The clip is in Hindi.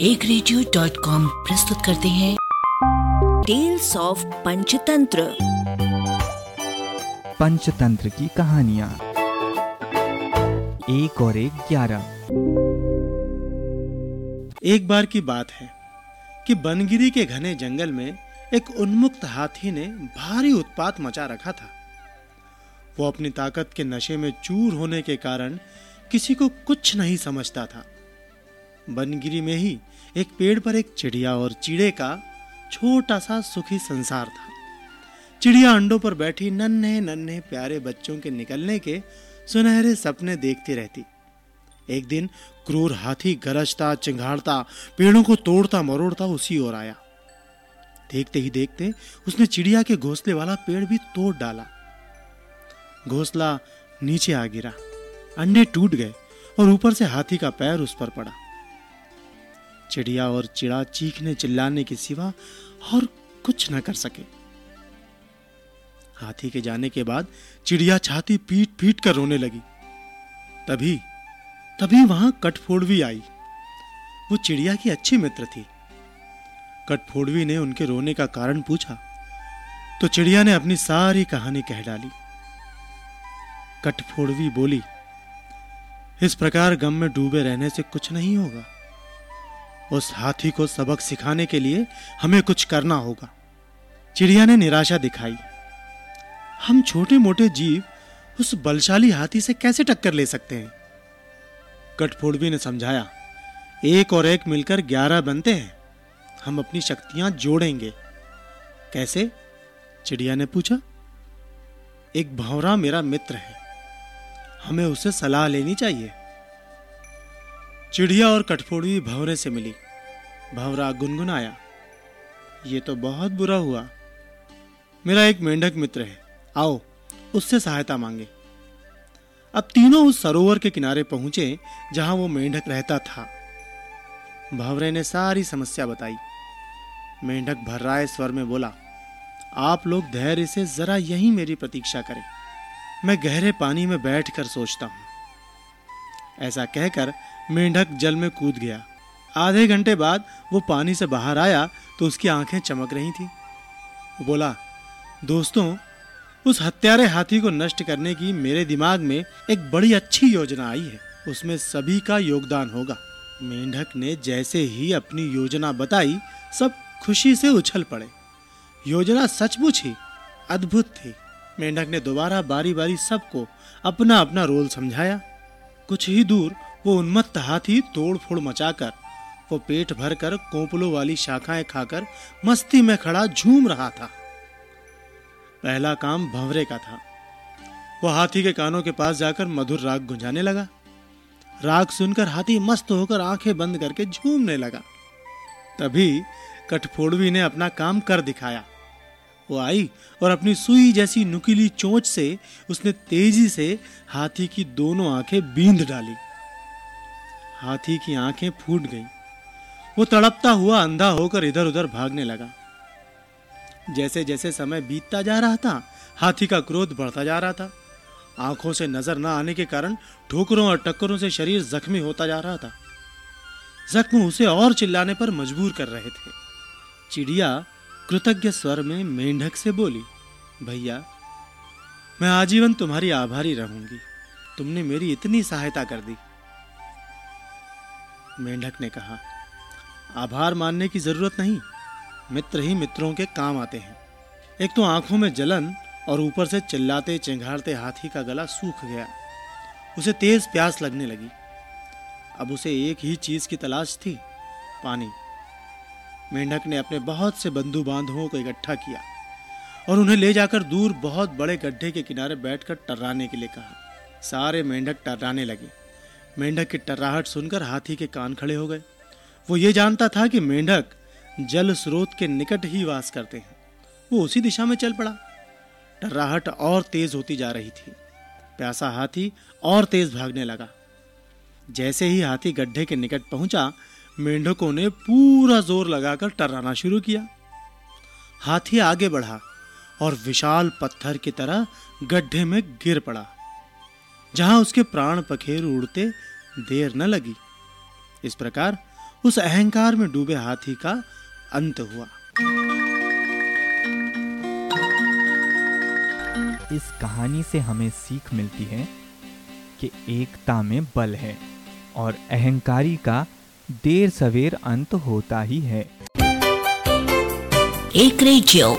एक रेडियो डॉट कॉम प्रस्तुत करते हैं। टेल्स ऑफ़ पंचतंत्र पंचतंत्र की कहानियाँ। एक और एक ग्यारह। एक बार की बात है कि बनगिरी के घने जंगल में एक उन्मुक्त हाथी ने भारी उत्पात मचा रखा था। वो अपनी ताकत के नशे में चूर होने के कारण किसी को कुछ नहीं समझता था। बनगिरी में ही एक पेड़ पर एक चिड़िया और चिड़े का छोटा सा सुखी संसार था। चिड़िया अंडों पर बैठी नन्हे नन्हे प्यारे बच्चों के निकलने के सुनहरे सपने देखती रहती। एक दिन क्रूर हाथी गरजता चिंगाड़ता पेड़ों को तोड़ता, मरोड़ता उसी ओर आया। देखते ही देखते उसने चिड़िया के घोंसले वाला पेड़ भी तोड़ डाला। घोंसला नीचे आ गिरा। अंडे टूट गए और ऊपर से हाथी का पैर उस पर पड़ा। चिड़िया और चिड़ा चीखने चिल्लाने के सिवा और कुछ न कर सके। हाथी के जाने के बाद चिड़िया छाती पीट पीट कर रोने लगी। तभी तभी वहाँ कटफोड़वी आई। वो चिड़िया की अच्छी मित्र थी। कटफोड़वी ने उनके रोने का कारण पूछा तो चिड़िया ने अपनी सारी कहानी कह डाली। कटफोड़वी बोली, इस प्रकार गम में डूबे रहने से कुछ नहीं होगा। उस हाथी को सबक सिखाने के लिए हमें कुछ करना होगा। चिड़िया ने निराशा दिखाई। हम छोटे मोटे जीव उस बलशाली हाथी से कैसे टक्कर ले सकते हैं? कटफोड़वी ने समझाया, एक और एक मिलकर ग्यारह बनते हैं। हम अपनी शक्तियाँ जोड़ेंगे। कैसे? चिड़िया ने पूछा। एक भौरा मेरा मित्र है। हमें उससे सलाह लेनी चाहिए। चिड़िया और कठफोड़ी भंवरे से मिली। भंवरा गुनगुनाया, ये तो बहुत बुरा हुआ। मेरा एक मेंढक मित्र है। आओ, उससे सहायता मांगे। अब तीनों उस सरोवर के किनारे पहुँचे, जहाँ वो मेंढक रहता था। भंवरे ने सारी समस्या बताई। मेंढक भर्राए स्वर में बोला, आप लोग धैर्य से जरा यही मेरी प्रतीक्षा करें। मैं गहरे पानी में बैठकर सोचता हूँ। ऐसा कहकर मेंढक जल में कूद गया। आधे घंटे बाद वो पानी से बाहर आया तो उसकी आँखें चमक रही थी। वो बोला, दोस्तों, उस हत्यारे हाथी को नष्ट करने की मेरे दिमाग में एक बड़ी अच्छी योजना आई है। उसमें सभी का योगदान होगा। मेंढक ने जैसे ही अपनी योजना बताई, सब खुशी से उछल पड़े। योजना सचमुच ही अद्भुत थी। मेंढक ने दोबारा बारी-बारी सबको अपना-अपना रोल समझाया। कुछ ही दूर वो उन्मत्त हाथी तोड़-फोड़ मचाकर, वो पेट भरकर कोंपलों वाली शाखाएँ खाकर मस्ती में खड़ा झूम रहा था। पहला काम भंवरे का था। वो हाथी के कानों के पास जाकर मधुर राग गुंजाने लगा। राग सुनकर हाथी मस्त होकर आँखें बंद करके झूमने लगा। तभी कठफोड़वी ने अपना काम कर दिखाया। वो आई और अपनी सुई जैसी नुकीली चोंच से उसने तेज़ी से हाथी की दोनों आँखें बींद डाली। हाथी की आँखें फूट गईं। वो तड़पता हुआ अंधा होकर इधर-उधर भागने लगा। जैसे जैसे समय बीतता जा रहा था, हाथी का क्रोध बढ़ता जा रहा था। आँखों से नज़र न आने के कारण ठोकरों और टक्करों से शरीर जख्मी होता जा रहा था। जख्म उसे और चिल्लाने पर मजबूर कर रहे थे। चिड़िया कृतज्ञ स्वर में मेंढक से बोली, भैया, मैं आजीवन तुम्हारी आभारी रहूँगी। तुमने मेरी इतनी सहायता कर दी। मेंढक ने कहा, आभार मानने की ज़रूरत नहीं। मित्र ही मित्रों के काम आते हैं। एक तो आँखों में जलन और ऊपर से चिल्लाते चिंगाड़ते हाथी का गला सूख गया। उसे तेज प्यास लगने लगी। अब उसे एक ही चीज़ की तलाश थी, पानी। मेंढक ने अपने बहुत से बंधु बांधवों को इकट्ठा किया और उन्हें ले जाकर दूर बहुत बड़े गड्ढे के किनारे बैठकर टर्राने के लिए कहा। सारे मेंढक टर्राने लगे। मेंढक की टर्राहट सुनकर हाथी के कान खड़े हो गए। वो ये जानता था कि मेंढक जल स्रोत के निकट ही वास करते हैं। वो उसी दिशा में चल पड़ा। टर्राहट और तेज होती जा रही थी। प्यासा हाथी और तेज भागने लगा। जैसे ही हाथी गड्ढे के निकट पहुँचा, मेंढकों ने पूरा ज़ोर लगाकर टर्राना शुरू किया। हाथी आगे बढ़ा और विशाल पत्थर की तरह गड्ढे में गिर पड़ा। जहाँ उसके प्राण पखेर उड़ते देर न लगी। इस प्रकार उस अहंकार में डूबे हाथी का अंत हुआ। इस कहानी से हमें सीख मिलती है कि एकता में बल है और अहंकारी का देर सवेर अंत होता ही है। एक रेडियो।